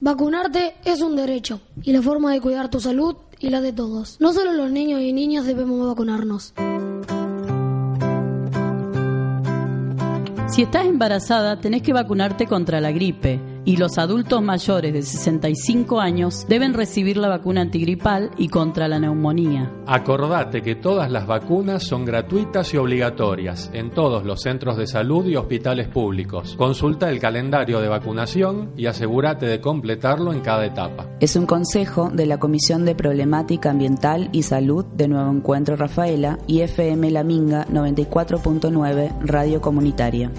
Vacunarte es un derecho y la forma de cuidar tu salud y la de todos. No solo los niños y niñas debemos vacunarnos. Si estás embarazada, tenés que vacunarte contra la gripe y los adultos mayores de 65 años deben recibir la vacuna antigripal y contra la neumonía. Acordate que todas las vacunas son gratuitas y obligatorias en todos los centros de salud y hospitales públicos. Consulta el calendario de vacunación y asegúrate de completarlo en cada etapa. Es un consejo de la Comisión de Problemática Ambiental y Salud de Nuevo Encuentro Rafaela y FM La Minga 94.9 Radio Comunitaria.